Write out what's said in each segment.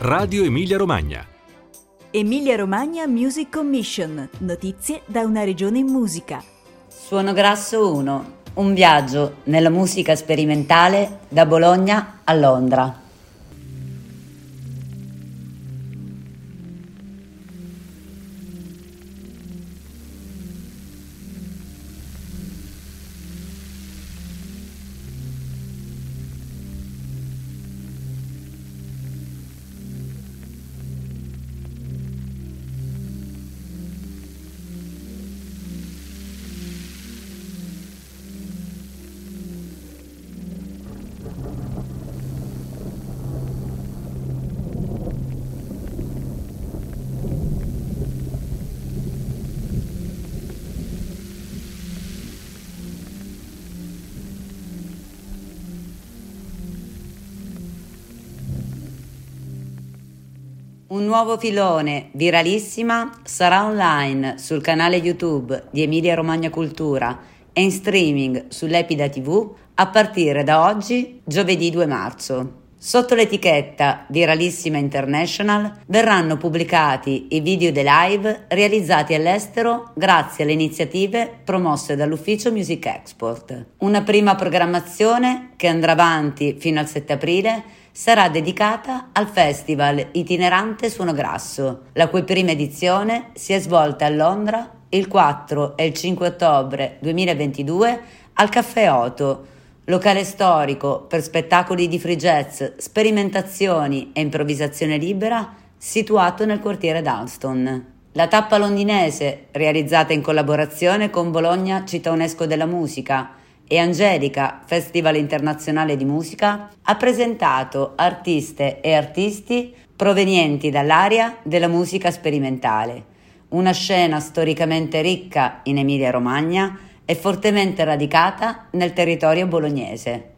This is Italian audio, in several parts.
Radio Emilia Romagna. Emilia Romagna Music Commission. Notizie da una regione in musica. Suono Grasso 1. Un viaggio nella musica sperimentale da Bologna a Londra. Un nuovo filone, viralissima, sarà online sul canale YouTube di Emilia Romagna Cultura e in streaming sull'Epida TV a partire da oggi, giovedì 2 marzo. Sotto l'etichetta Viralissima International verranno pubblicati i video dei live realizzati all'estero grazie alle iniziative promosse dall'ufficio Music Export. Una prima programmazione che andrà avanti fino al 7 aprile sarà dedicata al Festival Itinerante Suono Grasso, la cui prima edizione si è svolta a Londra il 4 e il 5 ottobre 2022 al Caffè Oto, locale storico per spettacoli di free jazz, sperimentazioni e improvvisazione libera situato nel quartiere Dalston. La tappa londinese, realizzata in collaborazione con Bologna Città UNESCO della Musica, e Angelica, Festival Internazionale di Musica, ha presentato artiste e artisti provenienti dall'area della musica sperimentale, una scena storicamente ricca in Emilia-Romagna e fortemente radicata nel territorio bolognese.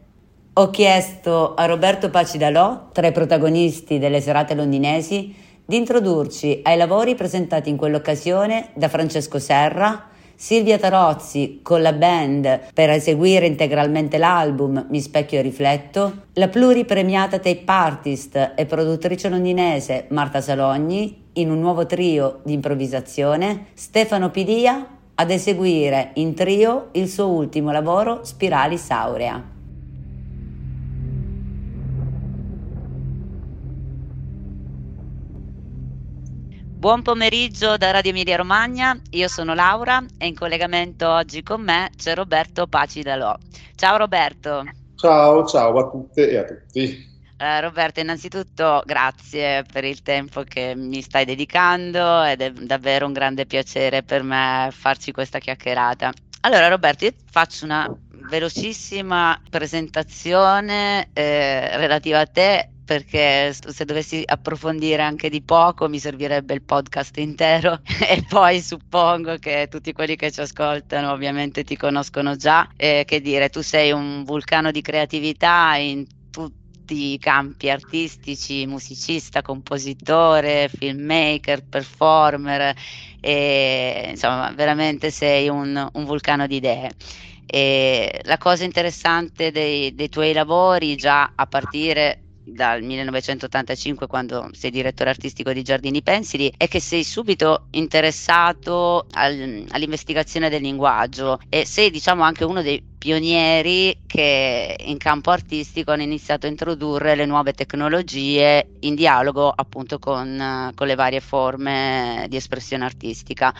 Ho chiesto a Roberto Pacidalò, tra i protagonisti delle serate londinesi, di introdurci ai lavori presentati in quell'occasione da Francesco Serra, Silvia Tarozzi con la band per eseguire integralmente l'album Mi specchio e rifletto, la pluripremiata tape artist e produttrice londinese Marta Salogni in un nuovo trio di improvvisazione, Stefano Pidia ad eseguire in trio il suo ultimo lavoro Spirali Saurea. Buon pomeriggio da Radio Emilia Romagna, io sono Laura e in collegamento oggi con me c'è Roberto Paci Dalò. Ciao Roberto. Ciao, ciao a tutte e a tutti. Eh, Roberto, innanzitutto grazie per il tempo che mi stai dedicando ed è davvero un grande piacere per me farci questa chiacchierata. Allora Roberto, io faccio una velocissima presentazione eh, relativa a te perché se dovessi approfondire anche di poco mi servirebbe il podcast intero e poi suppongo che tutti quelli che ci ascoltano ovviamente ti conoscono già. E che dire, tu sei un vulcano di creatività in tutti i campi artistici, musicista, compositore, filmmaker, performer e insomma veramente sei un, un vulcano di idee. E la cosa interessante dei, dei tuoi lavori, già a partire dal 1985 quando sei direttore artistico di Giardini Pensili è che sei subito interessato al, all'investigazione del linguaggio e sei diciamo anche uno dei pionieri che in campo artistico hanno iniziato a introdurre le nuove tecnologie in dialogo appunto con, con le varie forme di espressione artistica.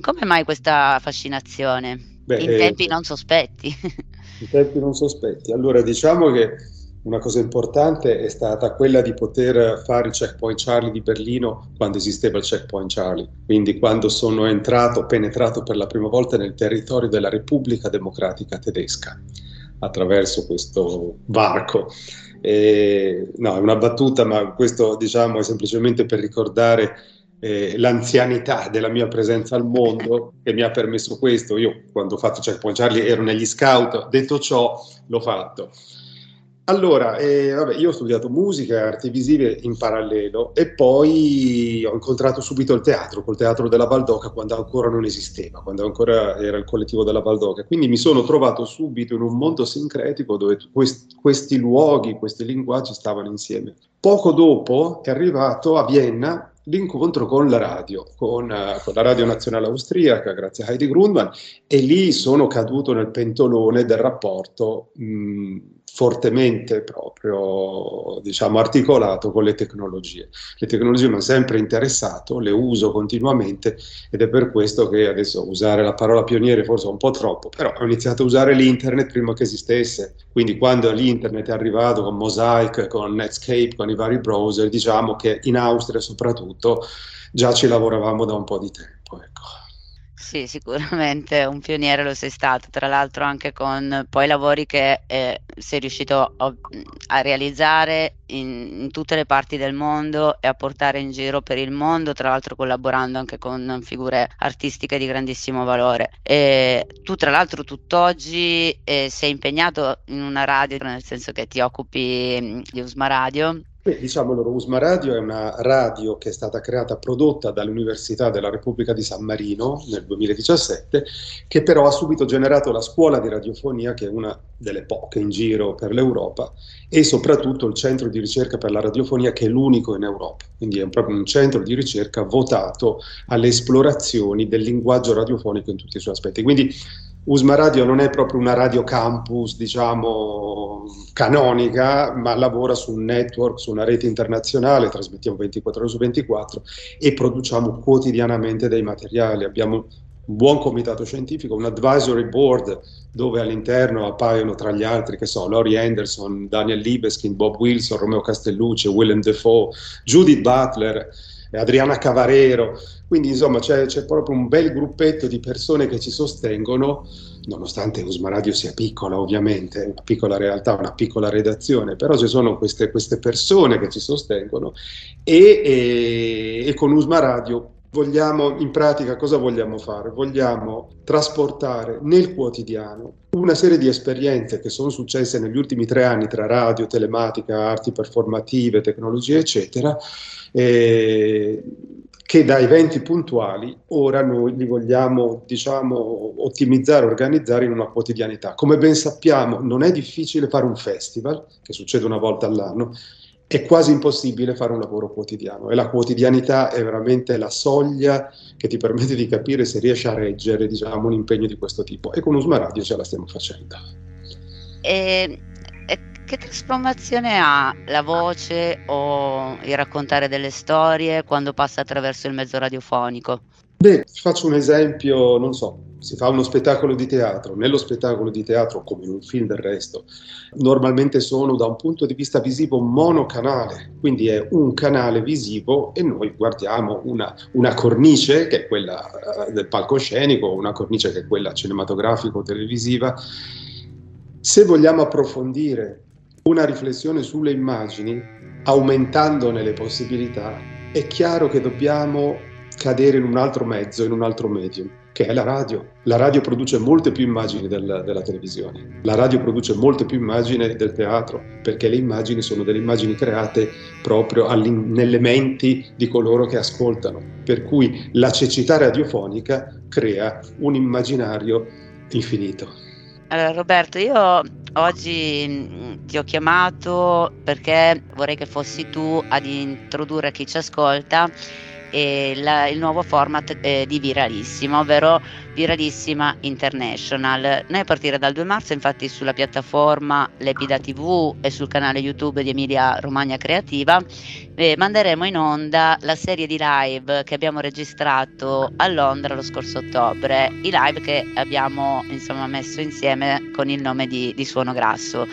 Come mai questa fascinazione? Beh, in tempi eh, non sospetti. In tempi non sospetti. Allora diciamo che una cosa importante è stata quella di poter fare il checkpoint Charlie di Berlino quando esisteva il checkpoint Charlie, quindi quando sono entrato, penetrato per la prima volta nel territorio della Repubblica Democratica Tedesca attraverso questo varco. E, no, è una battuta, ma questo diciamo è semplicemente per ricordare eh, l'anzianità della mia presenza al mondo che mi ha permesso questo. Io quando ho fatto Checkpoint Charlie ero negli scout, detto ciò l'ho fatto. Allora, eh, vabbè, io ho studiato musica e arti visive in parallelo e poi ho incontrato subito il teatro, col teatro della Valdoca quando ancora non esisteva, quando ancora era il collettivo della Valdoca. Quindi mi sono trovato subito in un mondo sincretico dove quest- questi luoghi, questi linguaggi stavano insieme. Poco dopo è arrivato a Vienna l'incontro con la radio, con, uh, con, la radio nazionale austriaca, grazie a Heidi Grundmann, e lì sono caduto nel pentolone del rapporto mh, fortemente proprio, diciamo, articolato con le tecnologie. Le tecnologie mi hanno sempre interessato, le uso continuamente ed è per questo che adesso usare la parola pioniere forse è un po' troppo, però ho iniziato a usare l'internet prima che esistesse, quindi quando l'internet è arrivato con Mosaic, con Netscape, con i vari browser, diciamo che in Austria soprattutto già ci lavoravamo da un po' di tempo. Ecco. Sì, sicuramente un pioniere lo sei stato, tra l'altro anche con poi lavori che eh, sei riuscito a, a realizzare in, in, tutte le parti del mondo e a portare in giro per il mondo, tra l'altro collaborando anche con figure artistiche di grandissimo valore. E tu tra l'altro tutt'oggi eh, sei impegnato in una radio, nel senso che ti occupi di Usma Radio Beh, diciamo loro, Usma Radio è una radio che è stata creata, prodotta dall'Università della Repubblica di San Marino nel 2017, che però ha subito generato la scuola di radiofonia, che è una delle poche in giro per l'Europa, e soprattutto il centro di ricerca per la radiofonia, che è l'unico in Europa. Quindi è proprio un centro di ricerca votato alle esplorazioni del linguaggio radiofonico in tutti i suoi aspetti. Quindi Usma Radio non è proprio una radio campus, diciamo, canonica, ma lavora su un network, su una rete internazionale, trasmettiamo 24 ore su 24 e produciamo quotidianamente dei materiali. Abbiamo un buon comitato scientifico, un advisory board dove all'interno appaiono tra gli altri, che so, Laurie Anderson, Daniel Libeskin, Bob Wilson, Romeo Castellucci, Willem Defoe, Judith Butler, Adriana Cavarero, quindi insomma c'è, c'è, proprio un bel gruppetto di persone che ci sostengono, nonostante Usma Radio sia piccola ovviamente, una piccola realtà, una piccola redazione, però ci sono queste, queste persone che ci sostengono e, e, e con Usma Radio vogliamo, in pratica cosa vogliamo fare? Vogliamo trasportare nel quotidiano una serie di esperienze che sono successe negli ultimi tre anni tra radio, telematica, arti performative, tecnologie, eccetera, eh, che da eventi puntuali ora noi li vogliamo diciamo, ottimizzare, organizzare in una quotidianità. Come ben sappiamo non è difficile fare un festival, che succede una volta all'anno, è quasi impossibile fare un lavoro quotidiano e la quotidianità è veramente la soglia che ti permette di capire se riesci a reggere diciamo, un impegno di questo tipo e con Usma Radio ce la stiamo facendo. E, e che trasformazione ha la voce o il raccontare delle storie quando passa attraverso il mezzo radiofonico? Beh, faccio un esempio, non so, si fa uno spettacolo di teatro, nello spettacolo di teatro, come in un film del resto, normalmente sono da un punto di vista visivo monocanale, quindi è un canale visivo e noi guardiamo una, una cornice che è quella eh, del palcoscenico, una cornice che è quella cinematografico-televisiva. Se vogliamo approfondire una riflessione sulle immagini, aumentandone le possibilità, è chiaro che dobbiamo cadere in un altro mezzo, in un altro medium, che è la radio. La radio produce molte più immagini del, della televisione, la radio produce molte più immagini del teatro, perché le immagini sono delle immagini create proprio nelle menti di coloro che ascoltano. Per cui la cecità radiofonica crea un immaginario infinito. Allora, Roberto, io oggi mm, ti ho chiamato perché vorrei che fossi tu ad introdurre a chi ci ascolta la, il nuovo format eh, di Viralissima, ovvero Viralissima International. Noi a partire dal 2 marzo, infatti, sulla piattaforma Lepida TV e sul canale YouTube di Emilia Romagna Creativa, eh, manderemo in onda la serie di live che abbiamo registrato a Londra lo scorso ottobre, i live che abbiamo insomma messo insieme con il nome di, di Suono Grasso.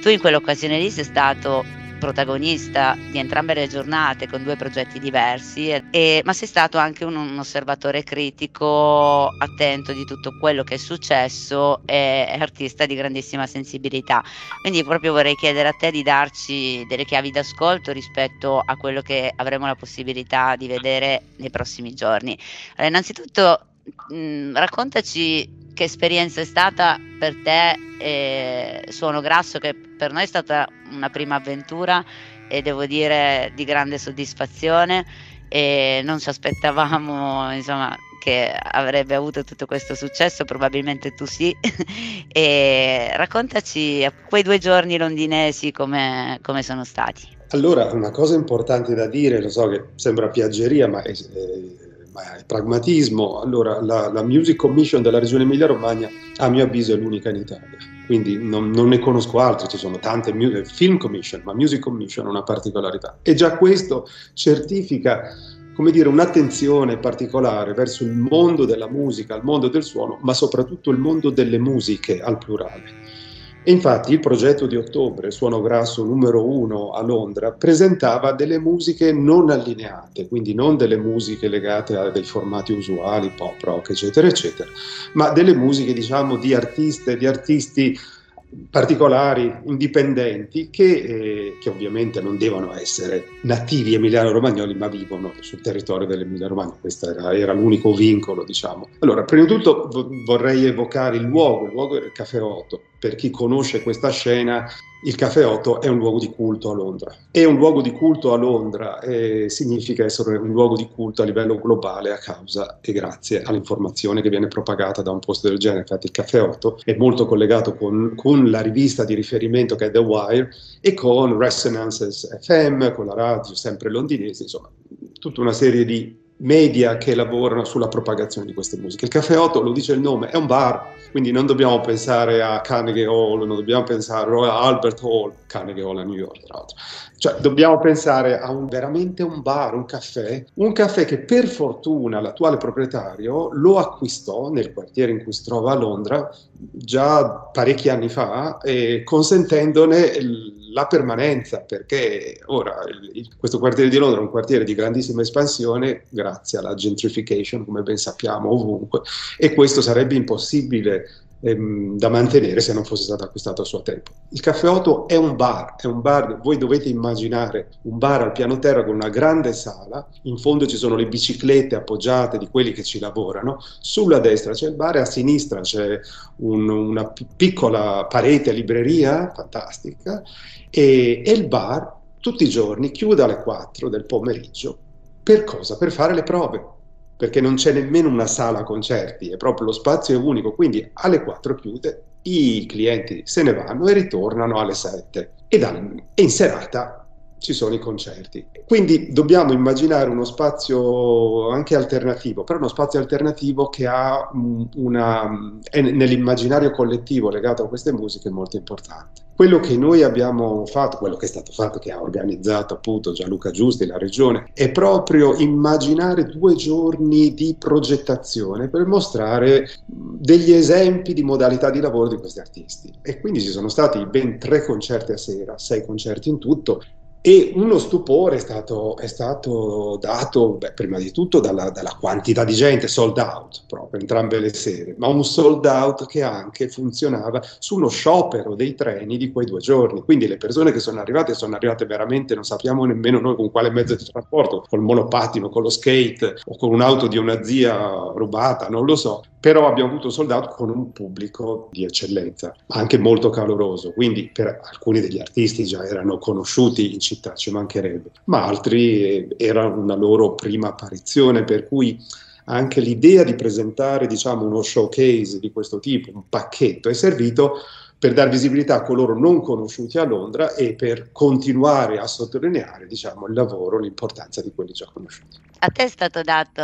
Tu in quell'occasione lì sei stato protagonista di entrambe le giornate con due progetti diversi, e, ma sei stato anche un, un, osservatore critico, attento di tutto quello che è successo e artista di grandissima sensibilità. Quindi proprio vorrei chiedere a te di darci delle chiavi d'ascolto rispetto a quello che avremo la possibilità di vedere nei prossimi giorni. Allora, innanzitutto mh, raccontaci che esperienza è stata per te eh, Suono Grasso che per noi è stata una prima avventura e devo dire di grande soddisfazione e non ci aspettavamo insomma che avrebbe avuto tutto questo successo, probabilmente tu sì. e raccontaci quei due giorni londinesi come, come, sono stati. Allora, una cosa importante da dire, lo so che sembra piaggeria, ma è, è, è pragmatismo. Allora, la, la, Music Commission della regione Emilia-Romagna, a mio avviso, è l'unica in Italia. Quindi non, non ne conosco altre, ci sono tante film commission, ma Music Commission ha una particolarità. E già questo certifica come dire, un'attenzione particolare verso il mondo della musica, il mondo del suono, ma soprattutto il mondo delle musiche al plurale. E infatti il progetto di ottobre, Suono Grasso numero uno a Londra, presentava delle musiche non allineate, quindi non delle musiche legate a dei formati usuali, pop, rock, eccetera, eccetera, ma delle musiche, diciamo, di artiste, di artisti particolari, indipendenti, che, eh, che, ovviamente non devono essere nativi emiliano-romagnoli, ma vivono sul territorio dell'Emilia-Romagna. Questo era, era, l'unico vincolo, diciamo. Allora, prima di tutto vorrei evocare il luogo, il luogo era il Caffè Otto. Per chi conosce questa scena, il Caffè 8 è un luogo di culto a Londra. E un luogo di culto a Londra eh, significa essere un luogo di culto a livello globale a causa e grazie all'informazione che viene propagata da un posto del genere. Infatti il Caffè 8 è molto collegato con, con la rivista di riferimento che è The Wire e con Resonances FM, con la radio sempre londinese, insomma tutta una serie di media che lavorano sulla propagazione di queste musiche. Il Caffè 8, lo dice il nome, è un bar, quindi non dobbiamo pensare a Carnegie Hall, non dobbiamo pensare a Albert Hall, Carnegie Hall a New York, tra l'altro. Cioè, dobbiamo pensare a un, veramente un bar, un caffè, un caffè che per fortuna l'attuale proprietario lo acquistò nel quartiere in cui si trova a Londra già parecchi anni fa, consentendone la permanenza, perché ora il, questo quartiere di Londra è un quartiere di grandissima espansione grazie alla gentrification, come ben sappiamo, ovunque, e questo sarebbe impossibile ehm, da mantenere se non fosse stato acquistato a suo tempo. Il Caffè Otto è un bar, è un bar, voi dovete immaginare un bar al piano terra con una grande sala, in fondo ci sono le biciclette appoggiate di quelli che ci lavorano, sulla destra c'è il bar e a sinistra c'è un, una p- piccola parete libreria fantastica e, e il bar tutti i giorni chiude alle 4 del pomeriggio. Per cosa? Per fare le prove perché non c'è nemmeno una sala concerti, è proprio lo spazio è unico, quindi alle 4 chiude, i clienti se ne vanno e ritornano alle 7 e, in serata ci sono i concerti. Quindi dobbiamo immaginare uno spazio anche alternativo, però uno spazio alternativo che ha una, è nell'immaginario collettivo legato a queste musiche molto importante. Quello che noi abbiamo fatto, quello che è stato fatto, che ha organizzato appunto Gianluca Giusti, la regione, è proprio immaginare due giorni di progettazione per mostrare degli esempi di modalità di lavoro di questi artisti. E quindi ci sono stati ben tre concerti a sera, sei concerti in tutto, e uno stupore è stato, è stato dato, beh, prima di tutto, dalla, dalla, quantità di gente, sold out proprio, entrambe le sere, ma un sold out che anche funzionava su uno sciopero dei treni di quei due giorni. Quindi le persone che sono arrivate sono arrivate veramente, non sappiamo nemmeno noi con quale mezzo di trasporto, col monopattino, con lo skate o con un'auto di una zia rubata, non lo so, però abbiamo avuto sold out con un pubblico di eccellenza, anche molto caloroso, quindi per alcuni degli artisti già erano conosciuti in città, ci mancherebbe, ma altri eh, era una loro prima apparizione, per cui anche l'idea di presentare diciamo, uno showcase di questo tipo, un pacchetto, è servito per dar visibilità a coloro non conosciuti a Londra e per continuare a sottolineare diciamo, il lavoro, l'importanza di quelli già conosciuti. A te è stato dato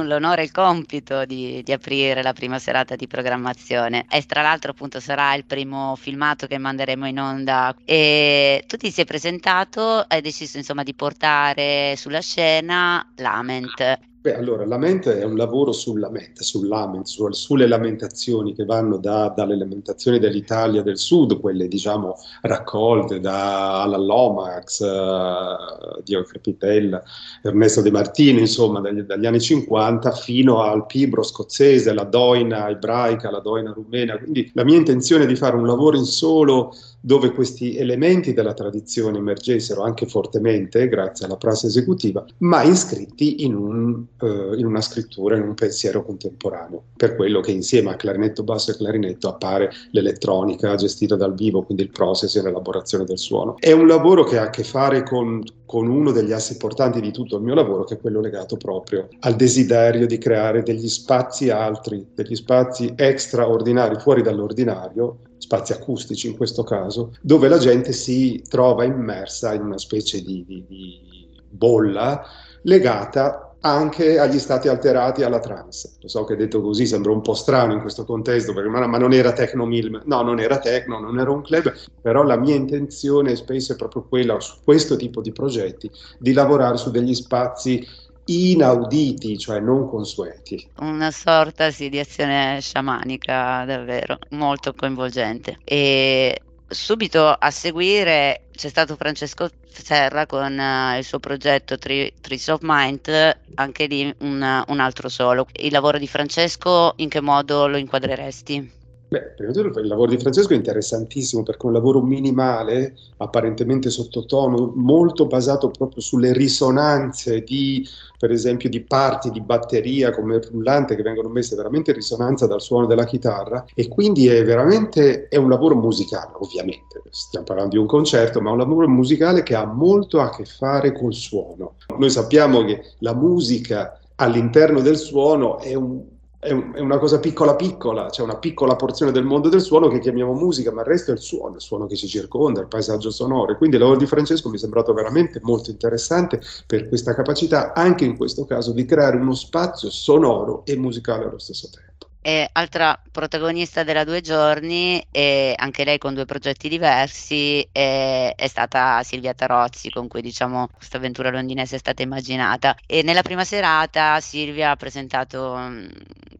l'onore e il compito di, di, aprire la prima serata di programmazione. E tra l'altro appunto sarà il primo filmato che manderemo in onda. E tu ti sei presentato hai deciso insomma di portare sulla scena Lament Beh, allora, la mente è un lavoro sulla mente, sull'ament, su, sulle lamentazioni che vanno da, dalle lamentazioni dell'Italia del Sud, quelle diciamo raccolte da Alan Lomax, uh, Dio Crepitella, Ernesto De Martino, insomma, dagli, dagli, anni 50 fino al Pibro scozzese, la doina ebraica, la doina rumena. Quindi la mia intenzione è di fare un lavoro in solo dove questi elementi della tradizione emergessero anche fortemente grazie alla prassi esecutiva, ma iscritti in un eh, in una scrittura, in un pensiero contemporaneo, per quello che insieme a clarinetto basso e clarinetto appare l'elettronica gestita dal vivo, quindi il process e l'elaborazione del suono. È un lavoro che ha a che fare con, con uno degli assi portanti di tutto il mio lavoro, che è quello legato proprio al desiderio di creare degli spazi altri, degli spazi straordinari, fuori dall'ordinario, spazi acustici in questo caso, dove la gente si trova immersa in una specie di, di, di bolla legata anche agli stati alterati alla trance. Lo so che detto così sembra un po' strano in questo contesto, perché, ma, ma, non era Tecno Milm, no, non era Tecno, non era un club, però la mia intenzione spesso è proprio quella, su questo tipo di progetti, di lavorare su degli spazi inauditi, cioè non consueti. Una sorta sì, di azione sciamanica davvero, molto coinvolgente. E subito a seguire c'è stato Francesco Serra con uh, il suo progetto Tri- Trees of Mind, anche lì un, un altro solo. Il lavoro di Francesco in che modo lo inquadreresti? Beh, prima di tutto il lavoro di Francesco è interessantissimo perché è un lavoro minimale, apparentemente sottotono, molto basato proprio sulle risonanze di, per esempio, di parti di batteria come il rullante che vengono messe veramente in risonanza dal suono della chitarra e quindi è veramente è un lavoro musicale, ovviamente, stiamo parlando di un concerto, ma è un lavoro musicale che ha molto a che fare col suono. Noi sappiamo che la musica all'interno del suono è un è, un, è, una cosa piccola piccola, c'è una piccola porzione del mondo del suono che chiamiamo musica, ma il resto è il suono, il suono che ci circonda, il paesaggio sonoro. Quindi il di Francesco mi è sembrato veramente molto interessante per questa capacità, anche in questo caso, di creare uno spazio sonoro e musicale allo stesso tempo. E altra protagonista della Due Giorni, e anche lei con due progetti diversi, è, è, stata Silvia Tarozzi, con cui diciamo questa avventura londinese è stata immaginata. E nella prima serata Silvia ha presentato mh,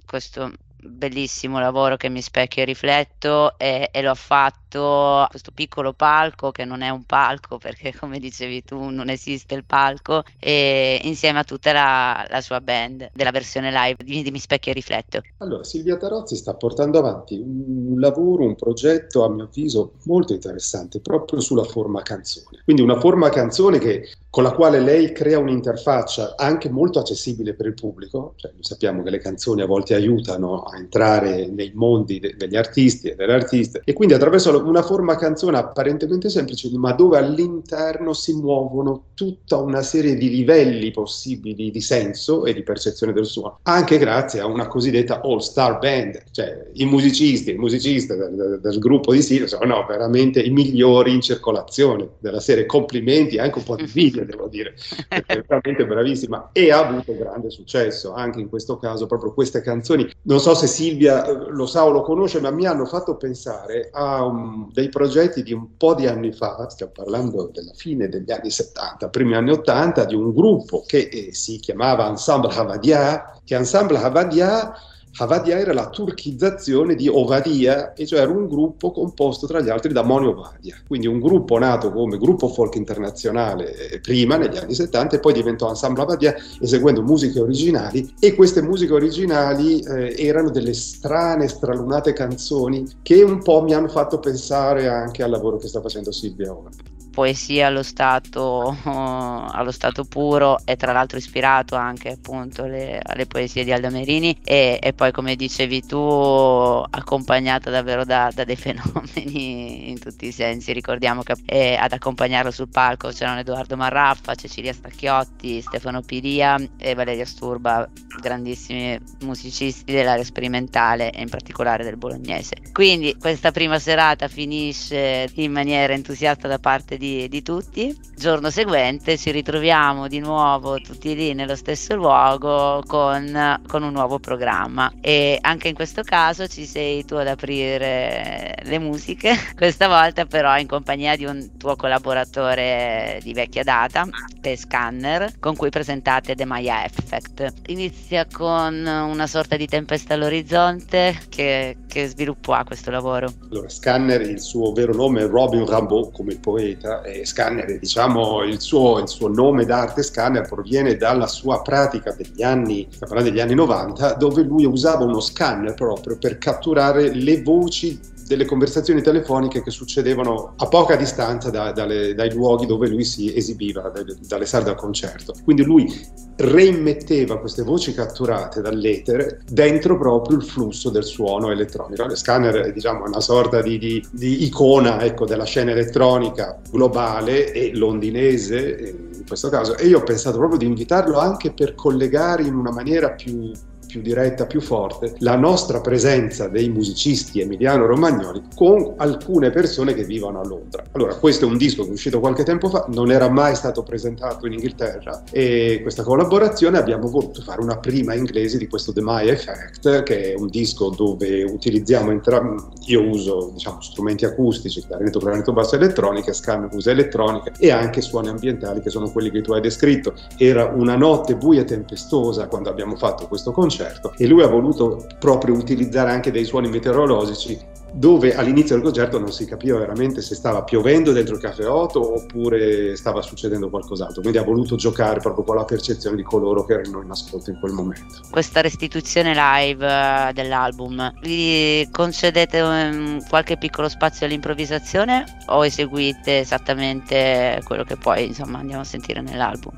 questo bellissimo lavoro che mi specchio e rifletto e, e, l'ho fatto a questo piccolo palco che non è un palco perché come dicevi tu non esiste il palco e insieme a tutta la, la sua band della versione live di, di Mi specchio e rifletto. Allora Silvia Tarozzi sta portando avanti un lavoro, un progetto a mio avviso molto interessante proprio sulla forma canzone. Quindi una forma canzone che con la quale lei crea un'interfaccia anche molto accessibile per il pubblico, cioè, sappiamo che le canzoni a volte aiutano entrare nei mondi de- degli artisti e delle artiste e quindi attraverso una forma canzone apparentemente semplice ma dove all'interno si muovono tutta una serie di livelli possibili di senso e di percezione del suono, anche grazie a una cosiddetta all-star band, cioè i musicisti, il musicista del, del, del gruppo di Silvio sono veramente i migliori in circolazione della serie, complimenti, anche un po' di video devo dire, è veramente bravissima e ha avuto grande successo anche in questo caso, proprio queste canzoni. Non so se Silvia eh, lo sa o lo conosce, ma mi hanno fatto pensare a um, dei progetti di un po' di anni fa, stiamo parlando della fine degli anni 70, primi anni 80, di un gruppo che eh, si chiamava Ensemble Havadia, che Ensemble Havadia Havadia era la turchizzazione di Ovadia, e cioè era un gruppo composto tra gli altri da Moni Ovadia, quindi un gruppo nato come gruppo folk internazionale eh, prima, negli anni 70, e poi diventò Ensemble Havadia eseguendo musiche originali e queste musiche originali eh, erano delle strane, stralunate canzoni che un po' mi hanno fatto pensare anche al lavoro che sta facendo Silvia ora poesia allo stato, allo stato puro e tra l'altro ispirato anche appunto le, alle poesie di Aldo Merini e, e, poi come dicevi tu accompagnata davvero da, da, dei fenomeni in tutti i sensi. Ricordiamo che eh, ad accompagnarlo sul palco c'erano Edoardo Marraffa, Cecilia Stacchiotti, Stefano Piria e Valeria Sturba grandissimi musicisti dell'area sperimentale e in particolare del bolognese. Quindi questa prima serata finisce in maniera entusiasta da parte di, di tutti. Giorno seguente ci ritroviamo di nuovo tutti lì nello stesso luogo con, con un nuovo programma e anche in questo caso ci sei tu ad aprire le musiche, questa volta però in compagnia di un tuo collaboratore di vecchia data, The Scanner, con cui presentate The Maya Effect. Inizia con una sorta di tempesta all'orizzonte che, che sviluppo ha questo lavoro. Allora, Scanner, il suo vero nome è Robin Rambeau, come il e Scanner, diciamo, il suo, il suo, nome d'arte Scanner proviene dalla sua pratica degli anni, degli anni 90, dove lui usava uno scanner proprio per catturare le voci delle conversazioni telefoniche che succedevano a poca distanza da, dalle, dai luoghi dove lui si esibiva, dalle, dalle sale da concerto. Quindi lui reimmetteva queste voci catturate dall'etere dentro proprio il flusso del suono elettronico. Le scanner è diciamo, una sorta di, di, di icona ecco, della scena elettronica globale e londinese in questo caso e io ho pensato proprio di invitarlo anche per collegare in una maniera più più diretta, più forte, la nostra presenza dei musicisti emiliano-romagnoli con alcune persone che vivono a Londra. Allora, questo è un disco che è uscito qualche tempo fa, non era mai stato presentato in Inghilterra e questa collaborazione abbiamo voluto fare una prima inglese di questo The My Effect, che è un disco dove utilizziamo entrambi, io uso diciamo, strumenti acustici, clarinetto, clarinetto basso elettronica, Scan usa elettronica e anche suoni ambientali che sono quelli che tu hai descritto. Era una notte buia e tempestosa quando abbiamo fatto questo concerto concerto e lui ha voluto proprio utilizzare anche dei suoni meteorologici dove all'inizio del concerto non si capiva veramente se stava piovendo dentro il caffè Otto oppure stava succedendo qualcos'altro, quindi ha voluto giocare proprio con la percezione di coloro che erano in ascolto in quel momento. Questa restituzione live eh, dell'album, vi concedete um, qualche piccolo spazio all'improvvisazione o eseguite esattamente quello che poi insomma andiamo a sentire nell'album?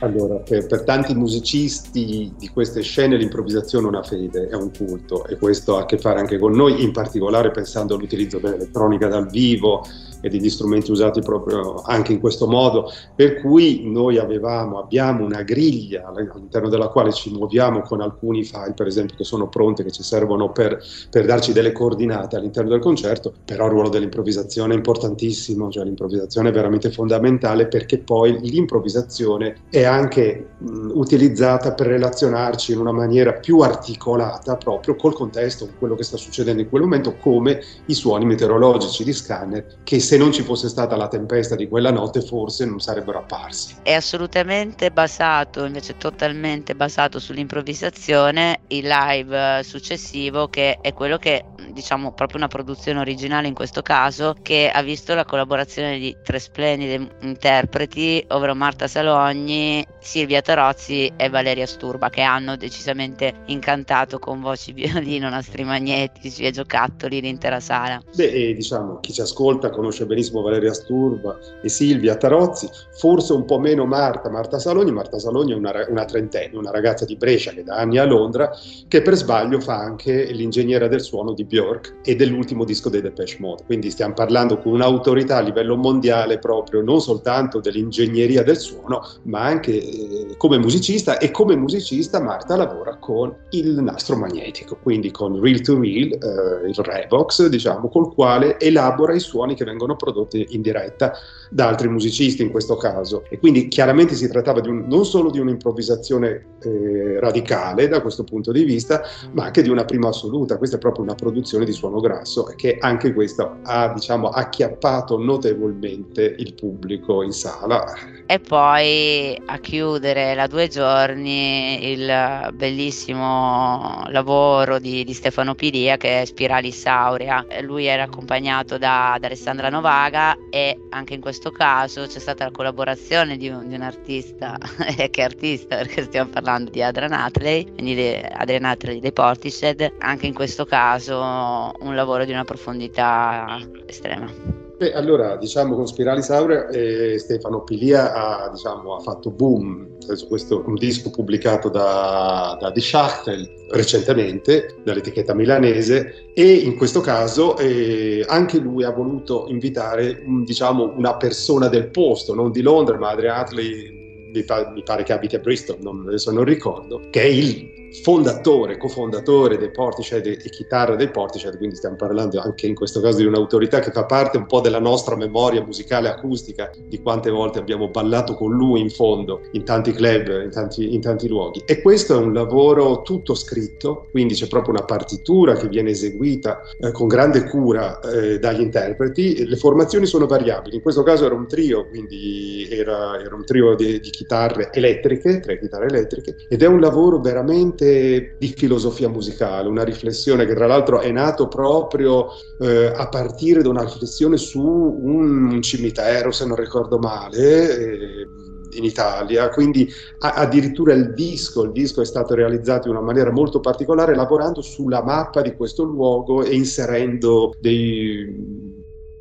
Allora, per, per, tanti musicisti di queste scene l'improvvisazione è una fede, è un culto e questo ha a che fare anche con noi, in particolare pensando all'utilizzo dell'elettronica dal vivo, e degli strumenti usati proprio anche in questo modo, per cui noi avevamo, abbiamo una griglia all'interno della quale ci muoviamo con alcuni file, per esempio, che sono pronti, che ci servono per, per darci delle coordinate all'interno del concerto, però il ruolo dell'improvvisazione è importantissimo, cioè l'improvvisazione è veramente fondamentale perché poi l'improvvisazione è anche mh, utilizzata per relazionarci in una maniera più articolata proprio col contesto, con quello che sta succedendo in quel momento, come i suoni meteorologici di scanner che se non ci fosse stata la tempesta di quella notte forse non sarebbero apparsi. È assolutamente basato, invece totalmente basato sull'improvvisazione, il live successivo che è quello che diciamo proprio una produzione originale in questo caso che ha visto la collaborazione di tre splendide interpreti, ovvero Marta Salogni, Silvia Tarozzi e Valeria Sturba che hanno decisamente incantato con voci violino, nastri magnetici e giocattoli l'intera sala. Beh, diciamo chi ci ascolta conosce conosce benissimo Valeria Sturba e Silvia Tarozzi, forse un po' meno Marta, Marta Salogni. Marta Salogni è una, una trentenne, una ragazza di Brescia che da anni è a Londra, che per sbaglio fa anche l'ingegnera del suono di Björk e dell'ultimo disco dei Depeche Mode. Quindi stiamo parlando con un'autorità a livello mondiale proprio, non soltanto dell'ingegneria del suono, ma anche eh, come musicista e come musicista Marta lavora con il nastro magnetico, quindi con Real to Real, eh, il Revox, diciamo, col quale elabora i suoni che vengono vengono prodotte in diretta da altri musicisti in questo caso. E quindi chiaramente si trattava un, non solo di un'improvvisazione eh, radicale da questo punto di vista, ma anche di una prima assoluta. Questa è proprio una produzione di suono grasso che anche questa ha diciamo, acchiappato notevolmente il pubblico in sala. E poi a chiudere la due giorni il bellissimo lavoro di, di Stefano Pilia che è Spiralis Aurea. Lui era accompagnato da, da Alessandra Novaga e anche in questo caso c'è stata la collaborazione di un, di un artista, che è artista? Perché stiamo parlando di Adrian Atley, quindi Adrian Atley dei Portishead, anche in questo caso un lavoro di una profondità estrema. Beh, allora, diciamo con Spiralis Aurea eh, Stefano Pilia ha, diciamo, ha fatto boom, questo è un disco pubblicato da, da The Schachtel recentemente, dall'etichetta milanese, e in questo caso eh, anche lui ha voluto invitare diciamo, una persona del posto, non di Londra, ma Adrian Atley mi, pare che abiti a Bristol, non, adesso non ricordo, che è il fondatore, cofondatore dei Portishead e chitarra dei Portishead, quindi stiamo parlando anche in questo caso di un'autorità che fa parte un po' della nostra memoria musicale acustica, di quante volte abbiamo ballato con lui in fondo, in tanti club, in tanti, in tanti luoghi. E questo è un lavoro tutto scritto, quindi c'è proprio una partitura che viene eseguita eh, con grande cura eh, dagli interpreti. Le formazioni sono variabili, in questo caso era un trio, quindi era, era un trio di, di chitarre elettriche, tre chitarre elettriche, ed è un lavoro veramente veramente di filosofia musicale, una riflessione che tra l'altro è nato proprio eh, a partire da una riflessione su un cimitero, se non ricordo male, eh, in Italia, quindi a, addirittura il disco, il disco è stato realizzato in una maniera molto particolare lavorando sulla mappa di questo luogo e inserendo dei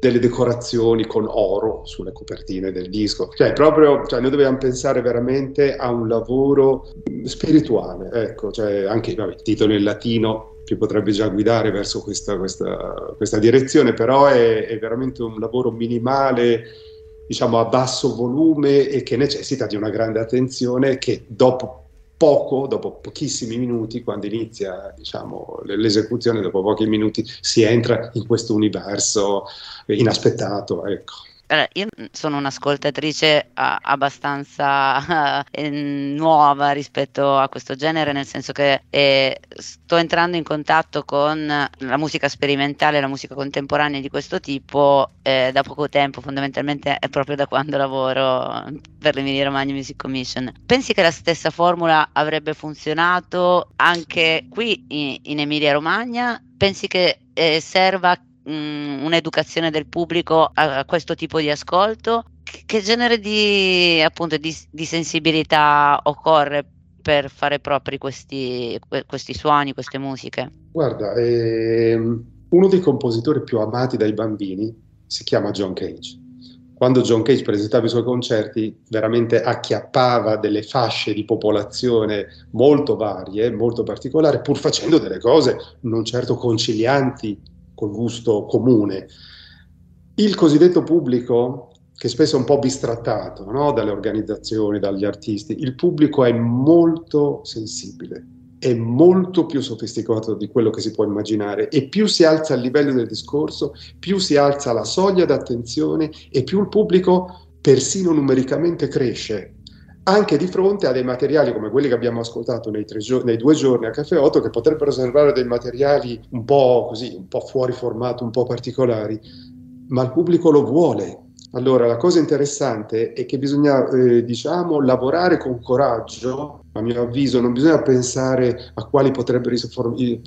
delle decorazioni con oro sulle copertine del disco. Cioè, proprio, cioè, noi dobbiamo pensare veramente a un lavoro spirituale, ecco, cioè, anche vabbè, il titolo in latino ci potrebbe già guidare verso questa, questa, questa direzione, però è, è veramente un lavoro minimale diciamo a basso volume e che necessita di una grande attenzione che dopo poco, dopo pochissimi minuti, quando inizia diciamo, l'esecuzione, dopo pochi minuti si entra in questo universo inaspettato. Ecco. Allora, io sono un'ascoltatrice uh, abbastanza uh, nuova rispetto a questo genere, nel senso che eh, sto entrando in contatto con la musica sperimentale, la musica contemporanea di questo tipo eh, da poco tempo, fondamentalmente è proprio da quando lavoro per l'Emilia Romagna Music Commission. Pensi che la stessa formula avrebbe funzionato anche qui in, in Emilia Romagna? Pensi che eh, serva mh, un'educazione del pubblico a, a, questo tipo di ascolto? Che, genere di, appunto, di, di sensibilità occorre per fare propri questi, questi suoni, queste musiche? Guarda, ehm, uno dei compositori più amati dai bambini si chiama John Cage. Quando John Cage presentava i suoi concerti, veramente acchiappava delle fasce di popolazione molto varie, molto particolari, pur facendo delle cose non certo concilianti col gusto comune. Il cosiddetto pubblico, che spesso è un po' bistrattato no? dalle organizzazioni, dagli artisti, il pubblico è molto sensibile, è molto più sofisticato di quello che si può immaginare e più si alza il livello del discorso, più si alza la soglia d'attenzione e più il pubblico persino numericamente cresce anche di fronte a dei materiali come quelli che abbiamo ascoltato nei, gio- nei, due giorni a Caffè 8 che potrebbero sembrare dei materiali un po' così, un po' fuori formato, un po' particolari, ma il pubblico lo vuole. Allora, la cosa interessante è che bisogna, eh, diciamo, lavorare con coraggio. A mio avviso, non bisogna pensare a quali potrebbero,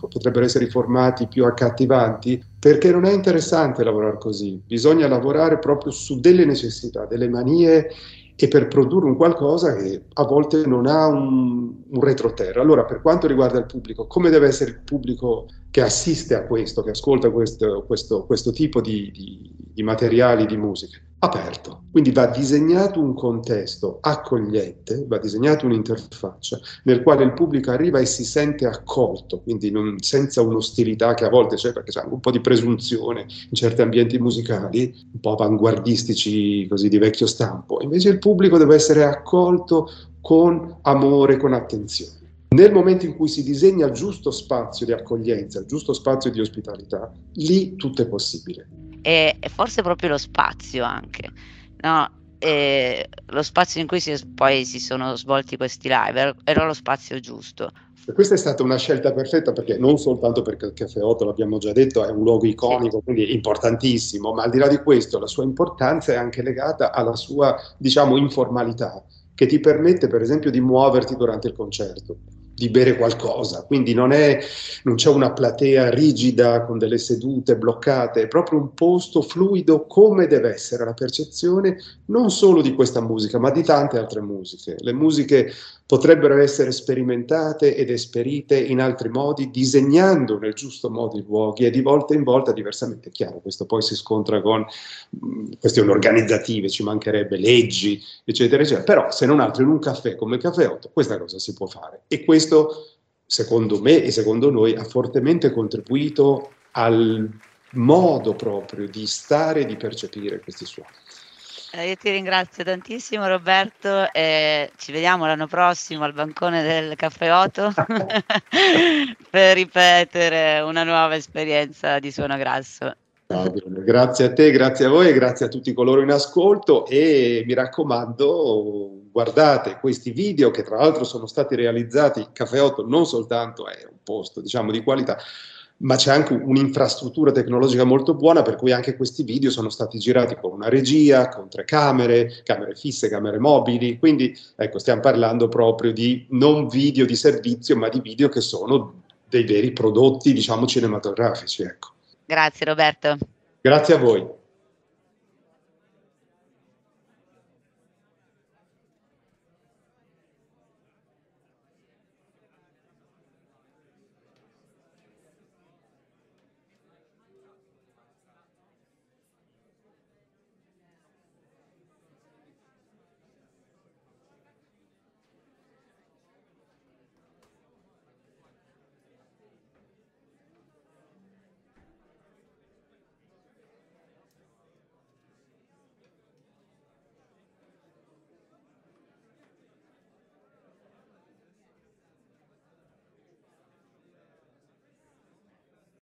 potrebbero essere i formati più accattivanti, perché non è interessante lavorare così. Bisogna lavorare proprio su delle necessità, delle manie e per produrre un qualcosa che a volte non ha un, un retroterra. Allora, per quanto riguarda il pubblico, come deve essere il pubblico che assiste a questo, che ascolta questo, questo, questo tipo di, di, di materiali, di musica? Aperto. Quindi va disegnato un contesto accogliente, va disegnato un'interfaccia nel quale il pubblico arriva e si sente accolto, quindi non, senza un'ostilità che a volte c'è, perché c'è un po' di presunzione in certi ambienti musicali, un po' avanguardistici così di vecchio stampo. Invece il pubblico deve essere accolto con amore, con attenzione. Nel momento in cui si disegna il giusto spazio di accoglienza, il giusto spazio di ospitalità, lì tutto è possibile. E, e forse proprio lo spazio anche, no? E lo spazio in cui si, poi si sono svolti questi live era lo spazio giusto. E questa è stata una scelta perfetta perché non soltanto perché il Caffè 8, l'abbiamo già detto, è un luogo iconico, quindi importantissimo, ma al di là di questo la sua importanza è anche legata alla sua, diciamo, informalità, che ti permette per esempio di muoverti durante il concerto di bere qualcosa, quindi non, è, non c'è una platea rigida con delle sedute bloccate, è proprio un posto fluido come deve essere la percezione non solo di questa musica, ma di tante altre musiche. Le musiche potrebbero essere sperimentate ed esperite in altri modi, disegnando nel giusto modo i luoghi e di volta in volta diversamente. Chiaro, questo poi si scontra con questioni organizzative, ci mancherebbe leggi, eccetera, eccetera. Però se non altro in un caffè come il Caffè 8 questa cosa si può fare. E questo, secondo me e secondo noi, ha fortemente contribuito al modo proprio di stare e di percepire questi suoni. Eh, io ti ringrazio tantissimo Roberto e ci vediamo l'anno prossimo al bancone del Caffè Otto per ripetere una nuova esperienza di suono grasso. Grazie a te, grazie a voi e grazie a tutti coloro in ascolto e mi raccomando guardate questi video che tra l'altro sono stati realizzati, Caffè 8 non soltanto è un posto diciamo di qualità, ma c'è anche un'infrastruttura tecnologica molto buona per cui anche questi video sono stati girati con una regia, con tre camere, camere fisse, camere mobili, quindi ecco stiamo parlando proprio di non video di servizio ma di video che sono dei veri prodotti diciamo cinematografici. Ecco. Grazie Roberto. Grazie a voi.